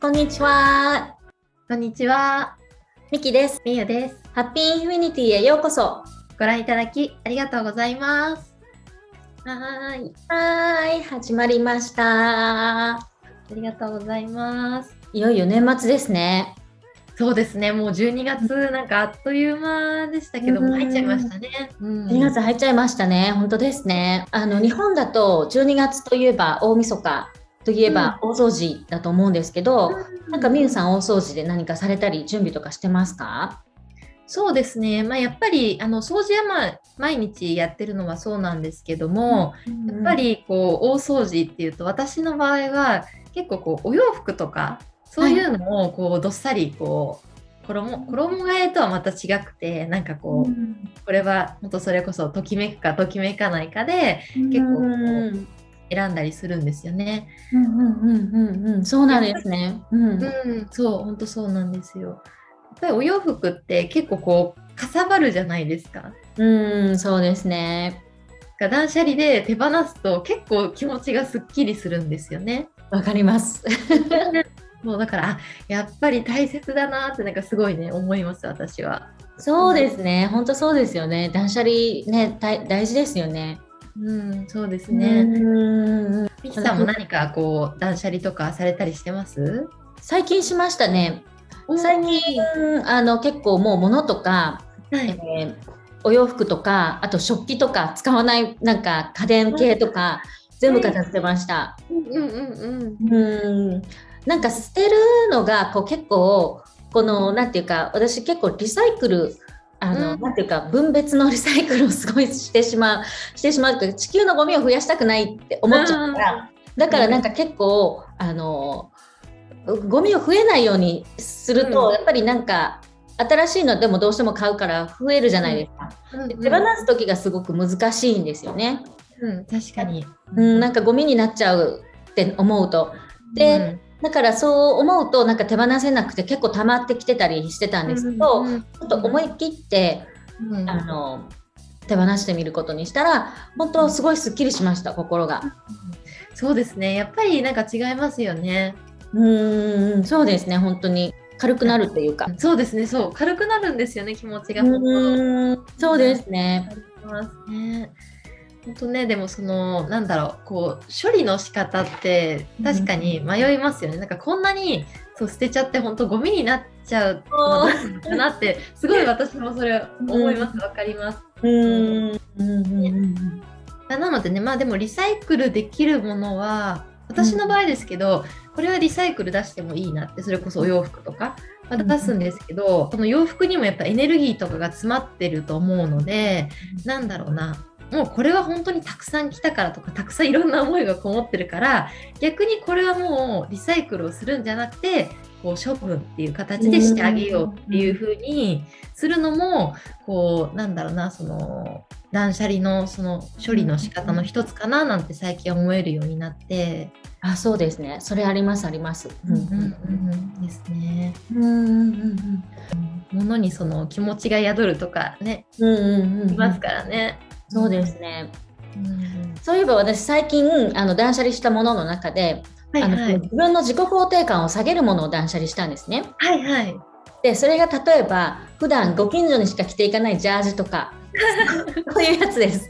こんにちは。こんにちは。ミキです。みゆです。ハッピーインフィニティへようこそ。ご覧いただきありがとうございます。はーい。はーい。始まりました。ありがとうございます。いよいよ年末ですね。そうですね。もう12月なんかあっという間でしたけども、うん入っちゃいましたね。うん2月入っちゃいましたね。本当ですね。あの、日本だと12月といえば大晦日といえば大掃除だと思うんですけど、なんかみゆさん大掃除で何かされたり準備とかしてますか？そうですね。まあやっぱりあの掃除はまあ毎日やってるのはそうなんですけども、やっぱ、りこう大掃除っていうと私の場合は結構こうお洋服とかそういうのをこうどっさりこう衣衣替えとはまた違くてなんかこう、これは本当それこそときめくかときめかないかで結構こううん選んだりするんですよね。うんうんうんうんうん。そうなんですね。うんうん、そう本当そうなんですよ。やっぱりお洋服って結構こうかさばるじゃないですか。うん、そうですね。が断捨離で手放すと結構気持ちがすっきりするんですよね。わかります。もうだからあやっぱり大切だなってなんかすごいね思います私は。そうですね。本当そうですよね。断捨離ね、大大事ですよね。うんそうですうね。んミキさんも何かこう断捨離とかされたりしてます？最近しましたね。最近あの結構もう物とか、はいえーお洋服とか、あと食器とか使わないなんか家電系とか全部片付けました。うんうんうんうん。なんか捨てるのがこう結構このなんていうか私結構リサイクルあの、うん。なんていうか分別のリサイクルをすごいしてしまうしてしまうというか地球のゴミを増やしたくないって思っちゃうから、だからなんか結構あのゴミを増えないようにすると、うん。やっぱりなんか新しいのでもどうしても買うから増えるじゃないですか。うん。で手放す時がすごく難しいんですよね。うん。確かに。うん、なんかゴミになっちゃうって思うと。で、だからそう思うとなんか手放せなくて結構溜まってきてたりしてたんですけど、うんちょっと思い切って、うんあの手放してみることにしたら本当すごいすっきりしました心が。そうですねやっぱりなんか違いますよね。うーんそうですね本当に軽くなるっていうか。そうですねそう軽くなるんですよね気持ちがそうですね。ありますね。本当ねでもそのなんだろうこう処理の仕方って確かに迷いますよね。なんかこんなにそう捨てちゃって本当ゴミになっちゃうかなってすごい私もそれ思います。わかります。うーん。うん。うん。うん。なのでねまあでもリサイクルできるものは私の場合ですけど、これはリサイクル出してもいいなってそれこそお洋服とか、まあ出すんですけど、その洋服にもやっぱエネルギーとかが詰まってると思うのでなんだろうなもうこれは本当にたくさん来たからとかたくさんいろんな思いがこもってるから逆にこれはもうリサイクルをするんじゃなくてこう処分っていう形でしてあげようっていう風にするのもこうなんだろうなその断捨離のその処理の仕方の一つかななんて最近思えるようになって、あそうですねそれありますあります。うんうんですね。うんうんうんものにその気持ちが宿るとかね、うんうんうんうんいますからね。そうですね。うんそういえば私最近あの断捨離したものの中で、あのはいはい自分の自己肯定感を下げるものを断捨離したんですね。はいはい。でそれが例えば普段ご近所にしか着ていかないジャージとか そういうやつです。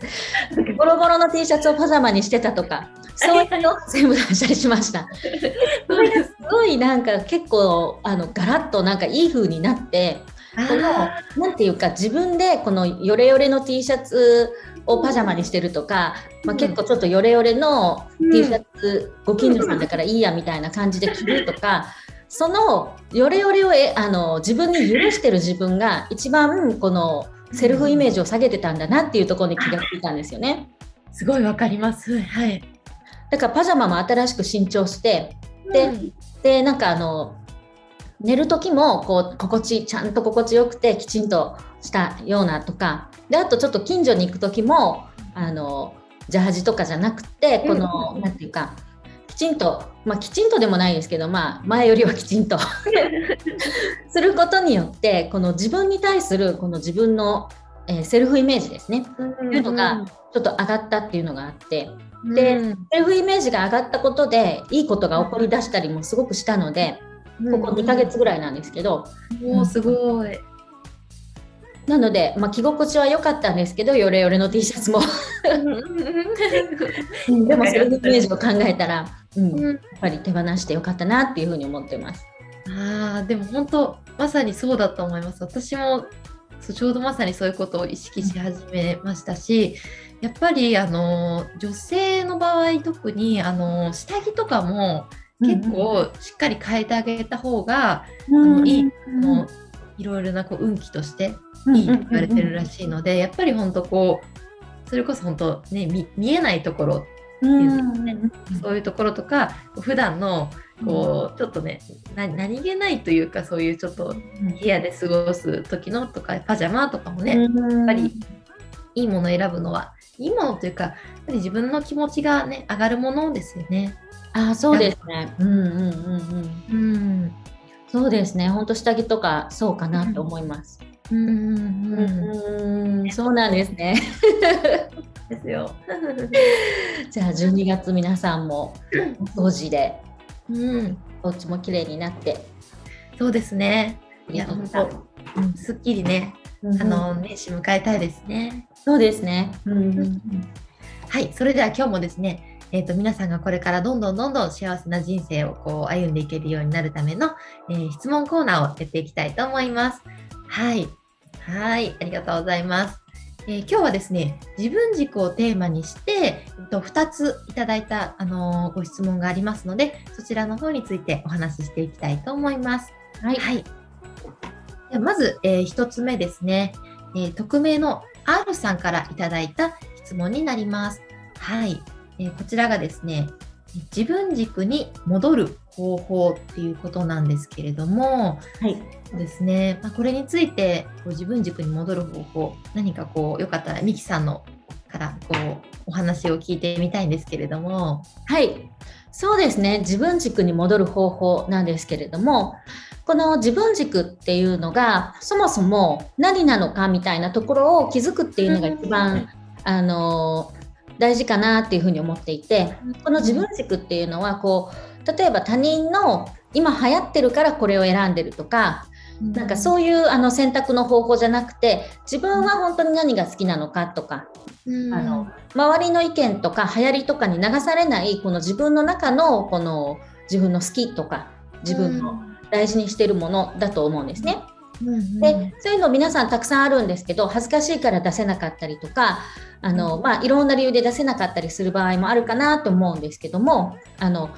ボロボロの T シャツをパジャマにしてたとかそういうのを全部断捨離しました。すごいなんか結構あのガラッとなんかいい風になってこのあなんていうか自分でこのヨレヨレの T シャツをパジャマにしてるとか、まあ、結構ちょっとヨレヨレの T シャツ、ご近所さんだからいいやみたいな感じで着るとかそのヨレヨレをえあの自分に許してる自分が一番このセルフイメージを下げてたんだなっていうところに気がついたんですよね。ーすごいわかります。はい。だからパジャマも新しく新調してでうんでなんかあの寝る時もこう心地ちゃんと心地よくてきちんとしたようなとか。であとちょっと近所に行く時もあのジャージとかじゃなくてこの、うんなんていうかきちんとまあきちんとでもないですけどまあ前よりはきちんと。することによってこの自分に対するこの自分の、えーセルフイメージですね。うんいうのがちょっと上がったっていうのがあって。でうん。セルフイメージが上がったことでいいことが起こりだしたりもすごくしたのでここ2ヶ月ぐらいなんですけど、もうすごい。なので、まあ、着心地は良かったんですけどヨレヨレの T シャツも。でもそれのイメージを考えたら、うん、やっぱり手放してよかったなっていうふうに思ってます。あでも本当まさにそうだと思います。私もそうちょうどまさにそういうことを意識し始めましたし、やっぱりあの女性の場合特にあの下着とかも結構しっかり変えてあげた方が、うん、あのいい、あのいろいろなこう運気としていいと言われてるらしいので、やっぱり本当こうそれこそ本当ね見えないところっていうね、そういうところとか普段のこうちょっとね何気ないというかそういうちょっと部屋で過ごす時のとかパジャマとかもね、やっぱりいいものを選ぶのはいいものというかやっぱり自分の気持ちがね上がるものですよね。あそうですね。うんうんうんうん。うんそうですね。本当下着とかそうかなと思います。うんうんうん。そうなんですね。ですよ。じゃあ12月皆さんもお掃除で、うん、お家も綺麗になって。そうですね。いや本当、うん、すっきりね、あの年始迎えたいですね。そうですね。うん、はい、それでは今日もですね。えーと、皆さんがこれからどんどんどんどん幸せな人生をこう歩んでいけるようになるための、えー、質問コーナーをやっていきたいと思います。はい。はい。ありがとうございます。えー、今日はですね、自分軸をテーマにして、えっと、2ついただいた、あのー、ご質問がありますので、そちらの方についてお話ししていきたいと思います。はい。はい、ではまず、えー、1つ目ですね、え匿名の R さんからいただいた質問になります。はい。えこちらがですね、自分軸に戻る方法っていうことなんですけれども、はい、そうですね、まあ、これについてこう自分軸に戻る方法何かこうよかったらミキさんのからこうお話を聞いてみたいんですけれども。はい。そうですね。自分軸に戻る方法なんですけれどもこの自分軸っていうのがそもそも何なのかみたいなところを気づくっていうのが一番、あの大事かなっていうふうに思っていてこの自分軸っていうのはこう例えば他人の今流行ってるからこれを選んでるとかなんかそういうあの選択の方法じゃなくて自分は本当に何が好きなのかとか、うん、あの周りの意見とか流行りとかに流されないこの自分の中のこの自分の好きとか自分の大事にしてるものだと思うんですね。うんうん、でそういうの皆さんたくさんあるんですけど恥ずかしいから出せなかったりとかあの、まあ、いろんな理由で出せなかったりする場合もあるかなと思うんですけどもあの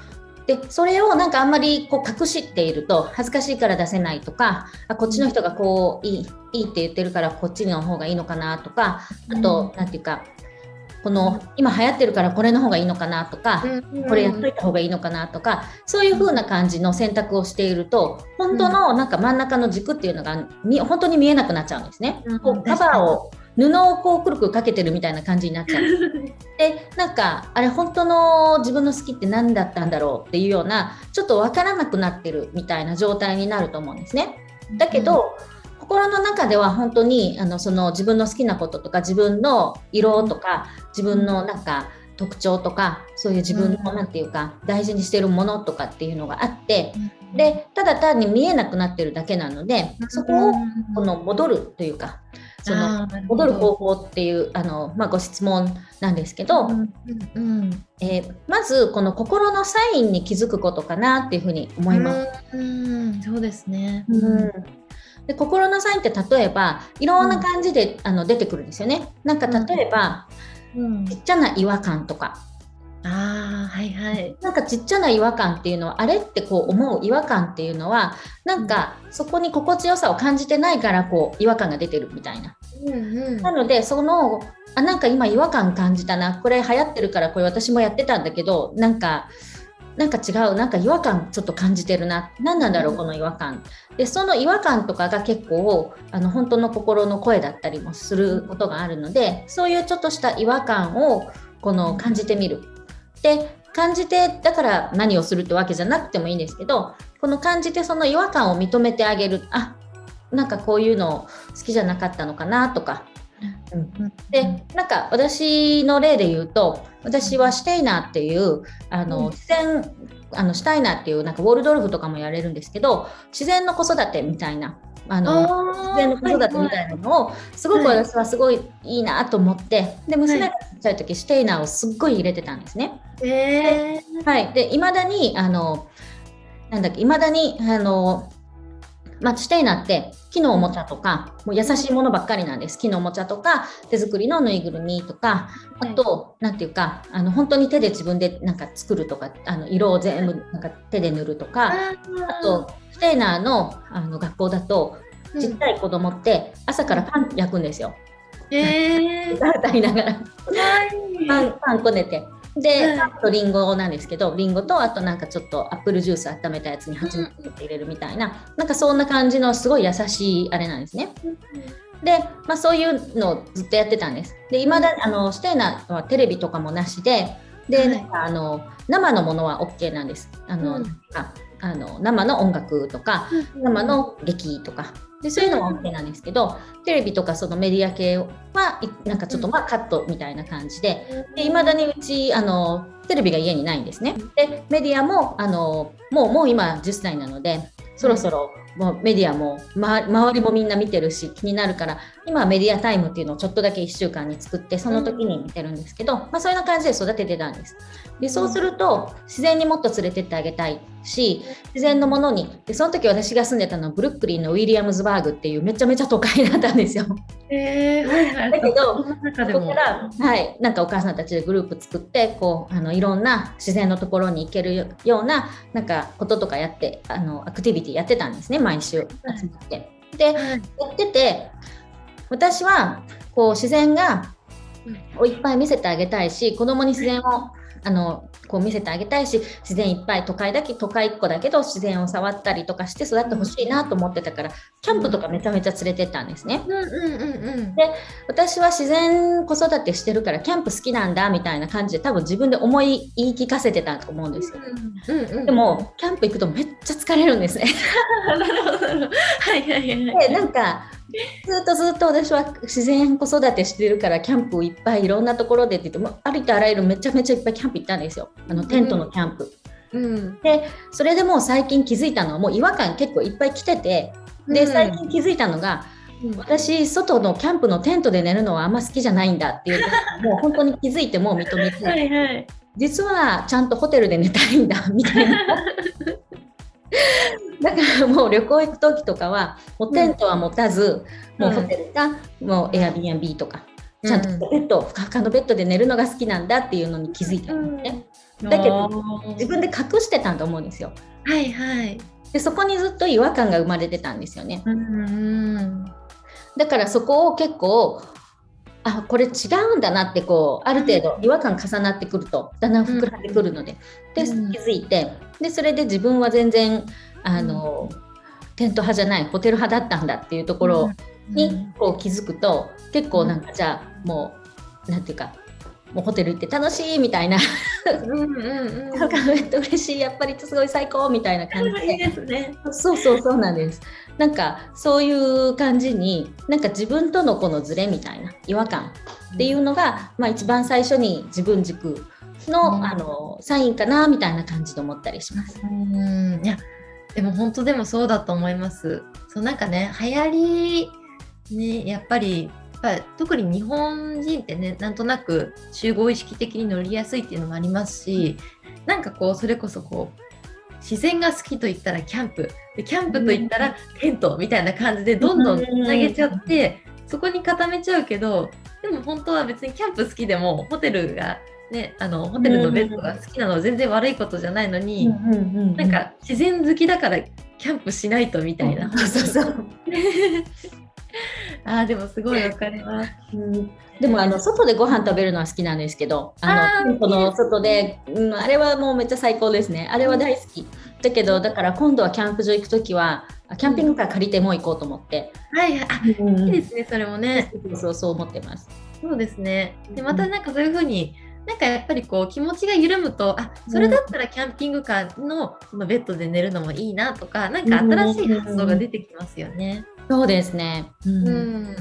でそれをなんかあんまりこう隠していると恥ずかしいから出せないとかあこっちの人がこういいいいって言ってるからこっちの方がいいのかなとかあと何、うん、て言うかこの今流行ってるからこれの方がいいのかなとか、これやっといた方がいいのかなとかそういう風な感じの選択をしていると本当のなんか真ん中の軸っていうのが本当に見えなくなっちゃうんですね。こうカバーを布をこうくるくるかけてるみたいな感じになっちゃう。でなんかあれ本当の自分の好きって何だったんだろうっていうようなちょっと分からなくなってるみたいな状態になると思うんですね。だけど、うん、心の中では本当にあのその自分の好きなこととか自分の色とか自分のなんか特徴とかそういう自分の何て言うか大事にしてるものとかっていうのがあってでただ単に見えなくなってるだけなのでそこをこの戻るというかその戻る方法っていうあの、まあ、ご質問なんですけど、うんうんえー、まずこの心のサインに気づくことかなっていうふうに思います。うんそうですね、うんで心のサインって例えばいろんな感じで、あの出てくるんですよね。なんか例えば、うん、ちっちゃな違和感とか。あはいはい、なんかちっちゃな違和感っていうのはあれってこう思う違和感っていうのはなんかそこに心地よさを感じてないからこう違和感が出てるみたいな。うんうん、なのでそのあなんか今違和感感じたな。これ流行ってるからこれ私もやってたんだけどなんかなんか違うなんか違和感ちょっと感じてるな。何なんだろうこの違和感。でその違和感とかが結構あの本当の心の声だったりもすることがあるのでそういうちょっとした違和感をこの感じてみる。で感じてだから何をするってわけじゃなくてもいいんですけどこの感じてその違和感を認めてあげる。あなんかこういうの好きじゃなかったのかなとかうん。でなんか私の例で言うと私はシュテイナーっていうあの、うん。自然あのシュタイナーっていうなんかウォルドルフとかもやれるんですけど自然の子育てみたいなあの自然の子育てみたいなのをすごくはい私はすごいいいなと思ってで娘がちっちゃい時シュテイナーをすっごい入れてたんですね。えはい、で未だにあのなんだっけ未だにあのまあ、シュテイナーって木のおもちゃとかもう優しいものばっかりなんです。木のおもちゃとか手作りのぬいぐるみとかあと、なんていうかあの本当に手で自分でなんか作るとかあの色を全部なんか手で塗るとかあとシュテイナーのあの学校だとちっちゃい子供って朝からパン焼くんですよ。えー、歌いながら。パンパンこねて。で、はいパンとリンゴなんですけど、リンゴとあとなんかちょっとアップルジュース温めたやつに蜂蜜入れるみたいな、なんかそんな感じのすごい優しいあれなんですね。で、まあ、そういうのをずっとやってたんです。で、いまだあのシュテイナーはテレビとかもなしで、で、はい。なんかあの生のものは OK なんです。あの、うん。あの生の音楽とか、生の劇とかでそういうのは OK なんですけどテレビとかそのメディア系はなんかちょっとまあカットみたいな感じでいまだにうちあのテレビが家にないんですね。でメディアもあのもうもう今10歳なのでそろそろもうメディアも、ま、周りもみんな見てるし気になるから今はメディアタイムっていうのをちょっとだけ1週間に作ってその時に見てるんですけど、まあ、そういうような感じで育ててたんです。でそうすると自然にもっと連れてってあげたいし自然のものにでその時私が住んでたのはブルックリンのウィリアムズバーグっていうめちゃめちゃ都会だったんですよ。えー、はいはい。だけどそこか。ら、はい、なんかお母さんたちでグループ作ってこうあのいろんな自然のところに行けるようななんかこととかやってあのアクティビティやってたんですね毎週集まって。ではいやってて私はこう自然がをいっぱい見せてあげたいし子供に自然をあのこう見せてあげたいし自然いっぱい都会だけ都会っ子だけど自然を触ったりとかして育ってほしいなと思ってたからキャンプとかめちゃめちゃ連れてったんですね。うんうんうんうん。で私は自然子育てしてるからキャンプ好きなんだみたいな感じで多分自分で思い言い聞かせてたと思うんですよ。うんうんうん、でもキャンプ行くとめっちゃ疲れるんですね。なるほどなるほど。はいはいはい。でなんかずっとずっと私は自然子育てしてるからキャンプいっぱいいろんなところでって言ってもうありとあらゆるめちゃめちゃいっぱいキャンプ行ったんですよあのテントのキャンプ。うん。でそれでもう最近気づいたのはもう違和感結構いっぱい来ててで最近気づいたのが、うん私外のキャンプのテントで寝るのはあんま好きじゃないんだっていうもう本当に気づいてもう認めて、はいはい。実はちゃんとホテルで寝たいんだみたいな。だからもう旅行行く時とかはもうテントは持たず、うんもうホテルか、もう Airbnb とかちゃんとうんベッド、ふかふかのベッドで寝るのが好きなんだっていうのに気づいたんですね。だけど自分で隠してたと思うんですよ。はいはい。でそこにずっと違和感が生まれてたんですよね。うんうん。だからそこを結構あこれ違うんだなってこうある程度違和感重なってくるとだんだん膨らんでくるので,、で気うんづいてでそれで自分は全然あの、テント派じゃないホテル派だったんだっていうところにこう気づくと、結構なんかじゃあもうなんていうかもうホテル行って楽しいみたいなうんうんうん。なんかめっちゃ嬉しいやっぱりすごい最高みたいな感じでいいですね。そうそうそうなんです。なんかそういう感じになんか自分とのこのズレみたいな違和感っていうのが、まあ、一番最初に自分軸の,、うんあのサインかなみたいな感じで思ったりします。うん。いや、でも本当でもそうだと思います。そうなんかね、流行り、ね、やっぱり、やっぱ特に日本人ってね、なんとなく集合意識的に乗りやすいっていうのもありますし、なんかこう、それこそこう、自然が好きと言ったらキャンプ。でキャンプと言ったらテントみたいな感じでどんどんつなげちゃってそこに固めちゃうけどでも本当は別にキャンプ好きでもホテルがねあのホテルのベッドが好きなのは全然悪いことじゃないのに、うんうんなんか自然好きだからキャンプしないとみたいな。そうそうそう あーでもすごいわかります。うんでもあの外でご飯食べるのは好きなんですけどあのこの外で、うん、あれはもうめっちゃ最高ですねあれは大好きだけどだから今度はキャンプ場行く時はあキャンピングカー借りてもう行こうと思って、はいはい。あいいですね、それもね。そうそうそう思ってます。そうですね。で、またなんかそういうふうに、なんかやっぱりこう気持ちが緩むと、あそれだったらキャンピングカーのそのベッドで寝るのもいいなとか、なんか新しい発想が出てきますよね。そうですね。うん、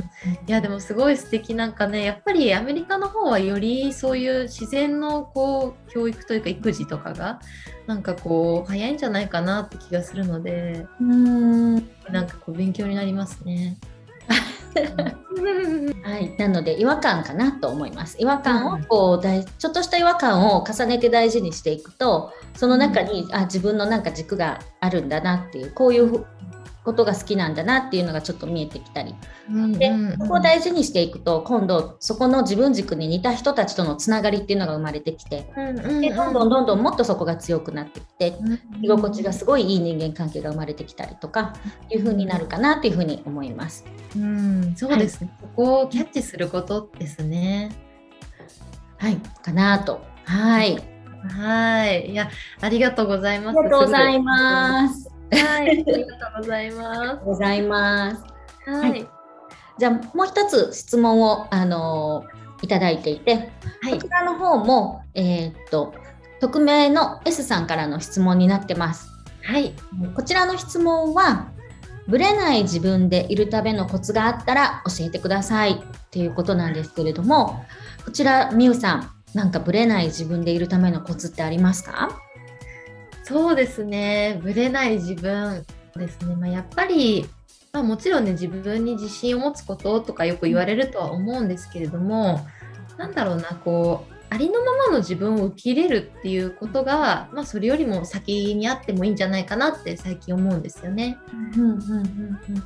いやでもすごい素敵なんかねやっぱりアメリカの方はよりそういう自然のこう教育というか育児とかがなんかこう早いんじゃないかなって気がするのでうんなんかこう勉強になりますね。はい、なので違和感かなと思います。違和感をこう、うん、ちょっとした違和感を重ねて大事にしていくとその中に、うん、あ自分のなん。か軸があるん。だなっていうこういうことが好きなんだなっていうのがちょっと見えてきたり、でここを大事にしていくと今度そこの自分軸に似た人たちとのつながりっていうのが生まれてきて、でどんどんどんどんもっとそこが強くなってきて、居心地がすごいいい人間関係が生まれてきたりとかいう風になるかなっていうふうに思います。うん、そうですね、はい、ここをキャッチすることですね。はい、かなと。はい。はい。いや、ありがとうございます。ありがとうございます。はい、ありがとうございます。ございます。はい。じゃあもう一つ質問をあのいただいていて、はい、こちらの方もえー、っと匿名の S さんからの質問になってます。はい。こちらの質問はブレない自分でいるためのコツがあったら教えてくださいっていうことなんですけれども、こちらみゆさん、なんかブレない自分でいるためのコツってありますか？そうですね、ぶれない自分ですね。まあ、やっぱり、まあ、もちろんね、自分に自信を持つこととかよく言われるとは思うんですけれども、なんだろうな、こう、ありのままの自分を受け入れるっていうことが、まあ、それよりも先にあってもいいんじゃないかなって最近思うんですよね。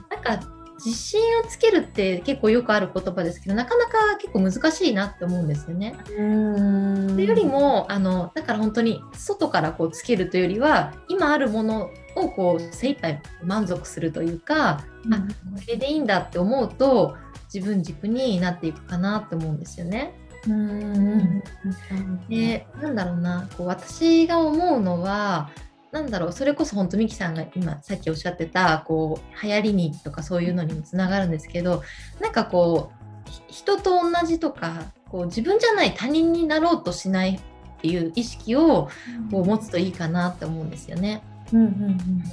なんか自信をつけるって結構よくある言葉ですけどなかなか結構難しいなって思うんですよね。それよりもあのだから本当に外からこうつけるというよりは今あるものをこう精一杯満足するというか、うん、あこれでいいんだって思うと自分軸になっていくかなって思うんですよね。うんでなんだろうなこう私が思うのはなんだろうそれこそ本当ミキさんが今さっきおっしゃってたこう流行りにとかそういうのにもつながるんですけどなんかこう人と同じとかこう自分じゃない他人になろうとしないっていう意識をこう持つといいかなって思うんですよね。うんうんうん、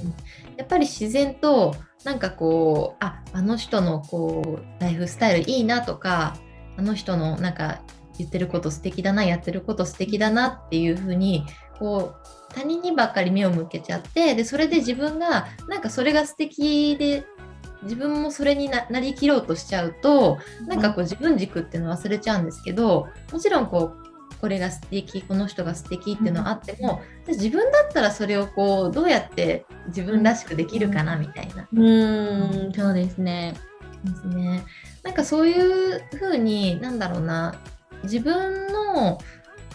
やっぱり自然となんかこうああの人のこうライフスタイルいいなとかあの人のなんか言ってること素敵だなやってること素敵だなっていう風にこう他人にばっかり目を向けちゃってでそれで自分がなんかそれが素敵で自分もそれになりきろうとしちゃうとなんかこう自分軸っていうの忘れちゃうんですけどもちろんこうこれが素敵この人が素敵っていうのはあっても、うん、自分だったらそれをこうどうやって自分らしくできるかなみたいな。うんそうですね。ですね。なんかそういうふうになんだろうな自分の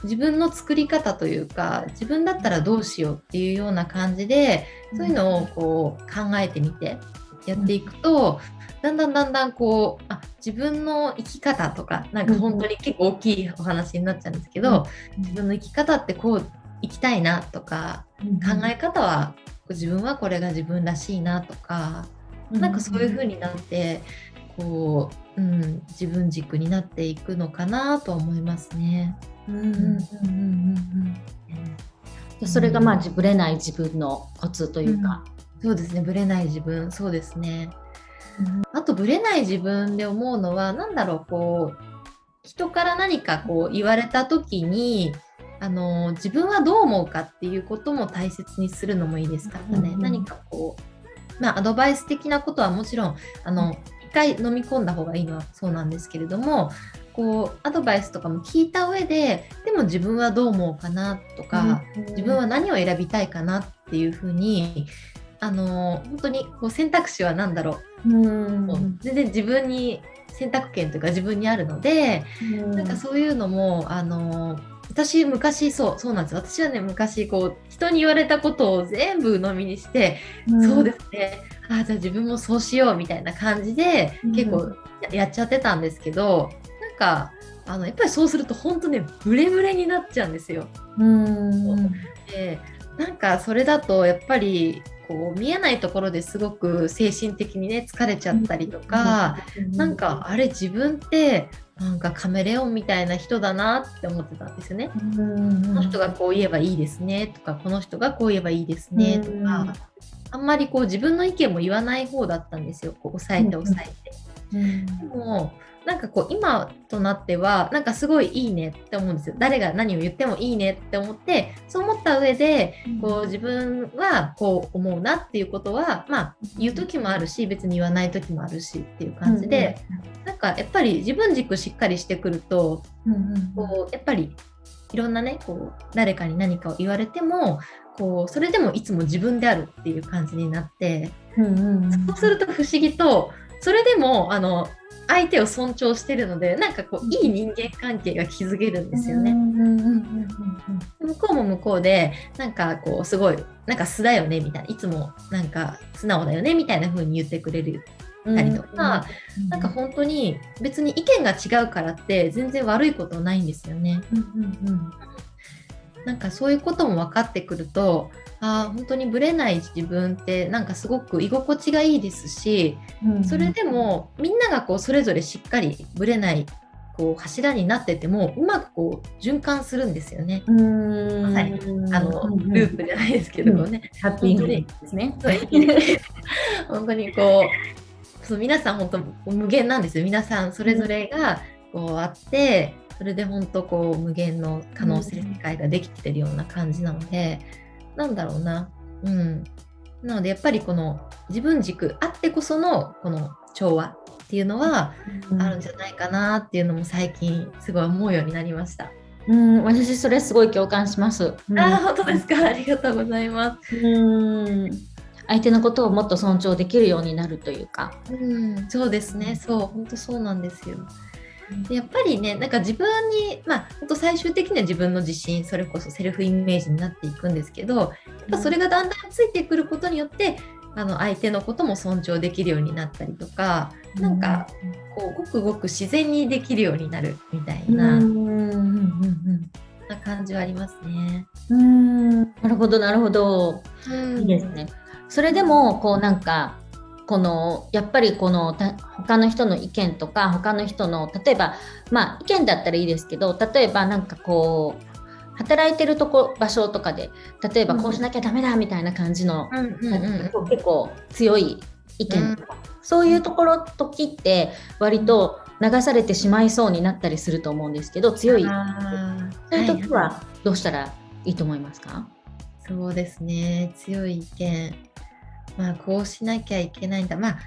自分の作り方というか自分だったらどうしようっていうような感じでそういうのをこう考えてみてやっていくと、だんだんだんだんこうあ自分の生き方とかなんか本当に結構大きいお話になっちゃうんですけど、自分の生き方ってこう生きたいなとか、考え方は自分はこれが自分らしいなとか、なんかそういう風になってこう、うん、自分軸になっていくのかなと思いますね。それがまあぶれない自分のコツというか、うん、そうですね。ぶれない自分。そうですね、うん、あとぶれない自分で思うのは何だろう。こう人から何かこう言われた時にあの自分はどう思うかっていうことも大切にするのもいいですからね、うん、何かこうまあアドバイス的なことはもちろんあの一回飲み込んだ方がいいのはそうなんですけれどもこうアドバイスとかも聞いた上ででも自分はどう思うかなとか、うん、自分は何を選びたいかなっていうふうにあの本当にこう選択肢は何だろう、うん、全然自分に選択権というか自分にあるので、うん、なんかそういうのもあの私昔そうそうなんです私はね昔こう人に言われたことを全部鵜呑みにして、うん、そうですね。あじゃあ自分もそうしようみたいな感じで、結構やっちゃってたんですけどかあのやっぱりそうすると本当ねブレブレになっちゃうんですよ。うんでなんかそれだとやっぱりこう見えないところですごく精神的にね疲れちゃったりとか、うん、なんかあれ自分ってなんかカメレオンみたいな人だなって思ってたんですよね。うん、この人がこう言えばいいですねとかこの人がこう言えばいいですねとか、あんまりこう自分の意見も言わない方だったんですよこう抑えて抑えて。うん、でもなんかこう今となってはなんかすごいいいねって思うんですよ。誰が何を言ってもいいねって思ってそう思った上でこう自分はこう思うなっていうことはまあ言う時もあるし別に言わない時もあるしっていう感じでなんかやっぱり自分軸しっかりしてくるとこうやっぱりいろんなねこう誰かに何かを言われてもこうそれでもいつも自分であるっていう感じになって、そうすると不思議とそれでもあの相手を尊重してるのでなんかこういい人間関係が築けるんですよね。向こうも向こうでなんかこうすごいなんか素だよねみたいな。いつもなんか素直だよねみたいな風に言ってくれる。たりとか、うん、なんか本当に別に意見が違うからって全然悪いことないんですよね。なんかそういうことも分かってくるとあ本当にぶれない自分ってなんかすごく居心地がいいですし、うん、それでもみんながこうそれぞれしっかりぶれないこう柱になっててもうまくこう循環するんですよね。まさにあのループじゃないですけどね。ハッピーですね。本当に こうそう皆さん本当無限なんですよ。皆さんそれぞれがこうあって、それで本当こう無限の可能性世界ができてるような感じなので。なんだろうな。うん。なのでやっぱりこの自分軸あってこそのこの調和っていうのはあるんじゃないかなっていうのも最近すごい思うようになりました。うん、私それすごい共感します。うん、あ本当ですか？ありがとうございます。うん。相手のことをもっと尊重できるようになるというか。うん、そうですね。そう、本当そうなんですよ。でやっぱりねなんか自分にまあ本当最終的には自分の自信それこそセルフイメージになっていくんですけどやっぱそれがだんだんついてくることによってあの相手のことも尊重できるようになったりとかなんかこうごくごく自然にできるようになるみたいな。な感じはありますね。うんなるほどなるほど。いいですね。それでもこうなんかこのやっぱりこの他の人の意見とか他の人の例えばまあ意見だったらいいですけど例えばなんかこう働いてるとこ場所とかで例えばこうしなきゃダメだみたいな感じの、結構強い意見とか、うん、そういうところ時って割と流されてしまいそうになったりすると思うんですけど強いそういう時はどうしたらいいと思いますか、はい、そうですね。強い意見まあ、こうしなきゃいけないんだ。まあ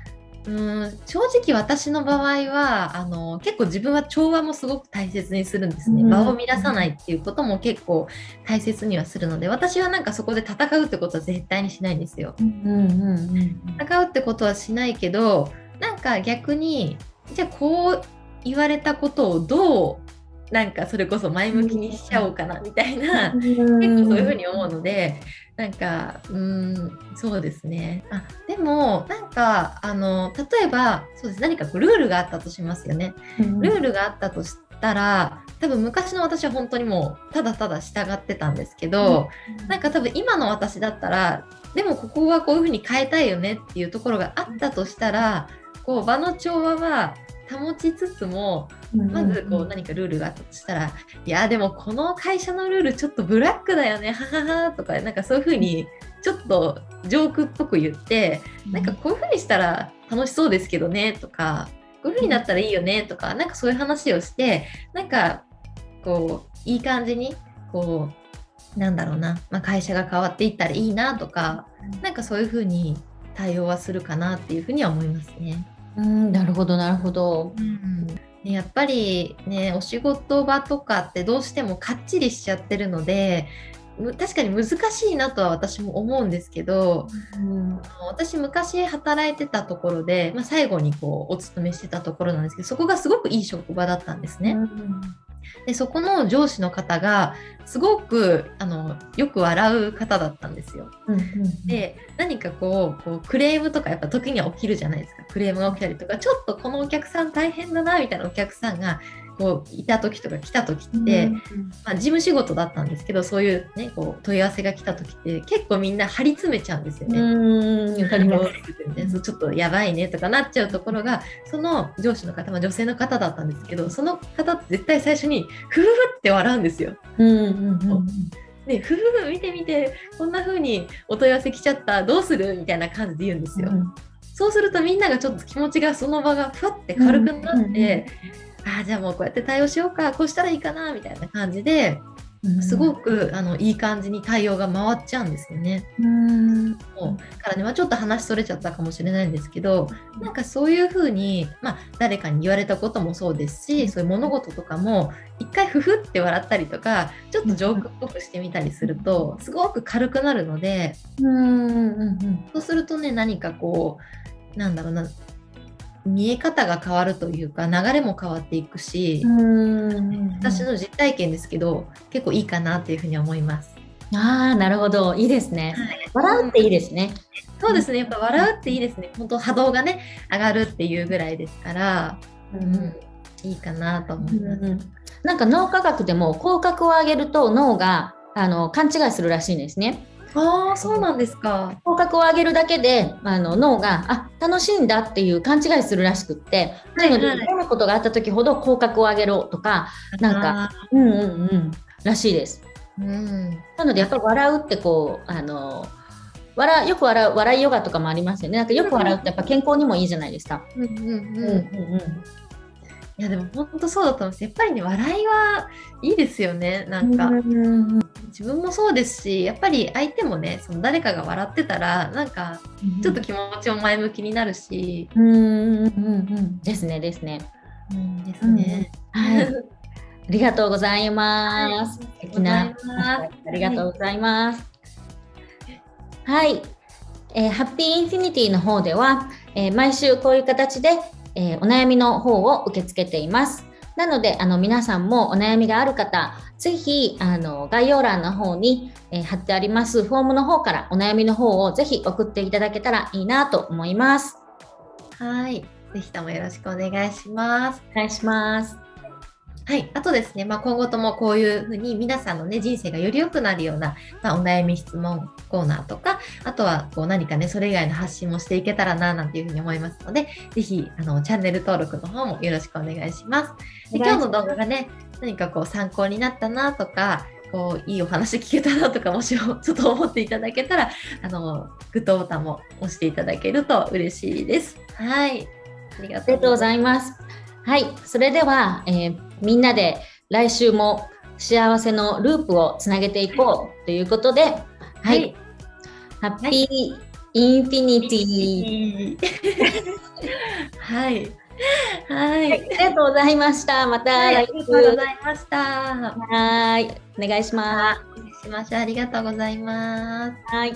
うん正直私の場合はあの結構自分は調和もすごく大切にするんですね、場を乱さないっていうことも結構大切にはするので私はなんかそこで戦うってことは絶対にしないんですよ。うんうんうん、戦うってことはしないけどなんか逆にじゃあこう言われたことをどうなんかそれこそ前向きにしちゃおうかなみたいな、結構そういうふうに思うのでなんかうんそうですね。あでもなんかあの例えばそうです。何かこうルールがあったとしますよね、うん、ルールがあったとしたら多分昔の私は本当にもうただただ従ってたんですけど、うん、なんか多分今の私だったらでもここはこういうふうに変えたいよねっていうところがあったとしたらこう場の調和は保ちつつもまずこう何かルールがあったとしたら、いやでもこの会社のルールちょっとブラックだよねはははとかなんかそういうふうにちょっとジョークっぽく言ってなんかこういうふうにしたら楽しそうですけどねとかこういうふうになったらいいよねとかなんかそういう話をしてなんかこういい感じにこうなんだろうな、まあ、会社が変わっていったらいいなとかなんかそういうふうに対応はするかなっていうふうには思いますね。うんなるほどなるほど。うんやっぱりねお仕事場とかってどうしてもかっちりしちゃってるので確かに難しいなとは私も思うんですけど、うん、私昔働いてたところで、まあ、最後にこうお勤めしてたところなんですけどそこがすごくいい職場だったんですね。うんでそこの上司の方がすごくあのよく笑う方だったんですよ。うんうんうん、で何かこうこうクレームとかやっぱ時には起きるじゃないですかクレームが起きたりとかちょっとこのお客さん大変だなみたいなお客さんがこういた時とか来た時って、うんうん、まあ、事務仕事だったんですけどそういう、ね、こう問い合わせが来た時って結構みんな張り詰めちゃうんですよね。うんちょっとやばいねとかなっちゃうところがその上司の方は女性の方だったんですけどその方って絶対最初にふふふって笑うんですよ。うんうんうんで、ふふふ、見て見て、こんな風にお問い合わせ来ちゃった、どうするみたいな感じで言うんですよ。うん、そうするとみんながちょっと気持ちがその場がふわって軽くなって、ああ、じゃあもうこうやって対応しようか、こうしたらいいかな、みたいな感じで、すごくあのいい感じに対応が回っちゃうんですよね。うん。からね、まあ、ちょっと話それちゃったかもしれないんですけどなんかそういうふうに、まあ、誰かに言われたこともそうですしそういう物事とかも一回ふふって笑ったりとかちょっとジョークっぽくしてみたりするとすごく軽くなるのでそうするとね何かこうなんだろうな見え方が変わるというか流れも変わっていくし私の実体験ですけど結構いいかなっていうふうに思います。ああなるほどいいですね、はい、笑うっていいですね。そうですねやっぱ笑うっていいですね本当波動がね上がるっていうぐらいですから、うん、いいかなと思います。うんなんか脳科学でも口角を上げると脳があの勘違いするらしいんですね。ああ、そうなんですか。口角を上げるだけで、あの脳が、あ、楽しいんだっていう勘違いするらしくって、なので、嫌なことがあった時ほど口角を上げろとか、なんか、うんうんうん、らしいです。うん。なので、やっぱり笑うってこう、あの、笑よく笑う笑いヨガとかもありますよね。なんかよく笑うってやっぱ健康にもいいじゃないですか。うんうんうん。うんうんうんいやでも本当そうだと思います。やっぱりね笑いはいいですよね。なんか自分もそうですし、やっぱり相手もね、その誰かが笑ってたらなんかちょっと気持ちも前向きになるし。うんうんうんですねですね。うんですね。はい。ありがとうございます。素敵なありがとうございます。はい、えー、ハッピーインフィニティの方では、えー、毎週こういう形でえー、お悩みの方を受け付けています。なので、あの、皆さんもお悩みがある方、ぜひ、あの、概要欄の方に、えー、貼ってありますフォームの方からお悩みの方をぜひ送っていただけたらいいなと思います。はい。ぜひともよろしくお願いします。お願いします。はい、あとですね、まあ、今後ともこういうふうに皆さんの、ね、人生がより良くなるような、まあ、お悩み質問コーナーとか、あとはこう何かね、それ以外の発信もしていけたらな、なんていうふうに思いますので、ぜひあのチャンネル登録の方もよろしくお願いします。で今日の動画がね、何かこう参考になったなとか、こういいお話聞けたなとかもし ちょっと思っていただけたらあのグッドボタンも押していただけると嬉しいです。はい、ありがとうございます。はい、それでは、えー、みんなで来週も幸せのループをつなげていこうということで、はい、はい、ハッピーインフィニティ。はい。はい、ありがとうございました。また来週、ありがとうございました。はい、お願いします。お願いします。ありがとうございます。はい。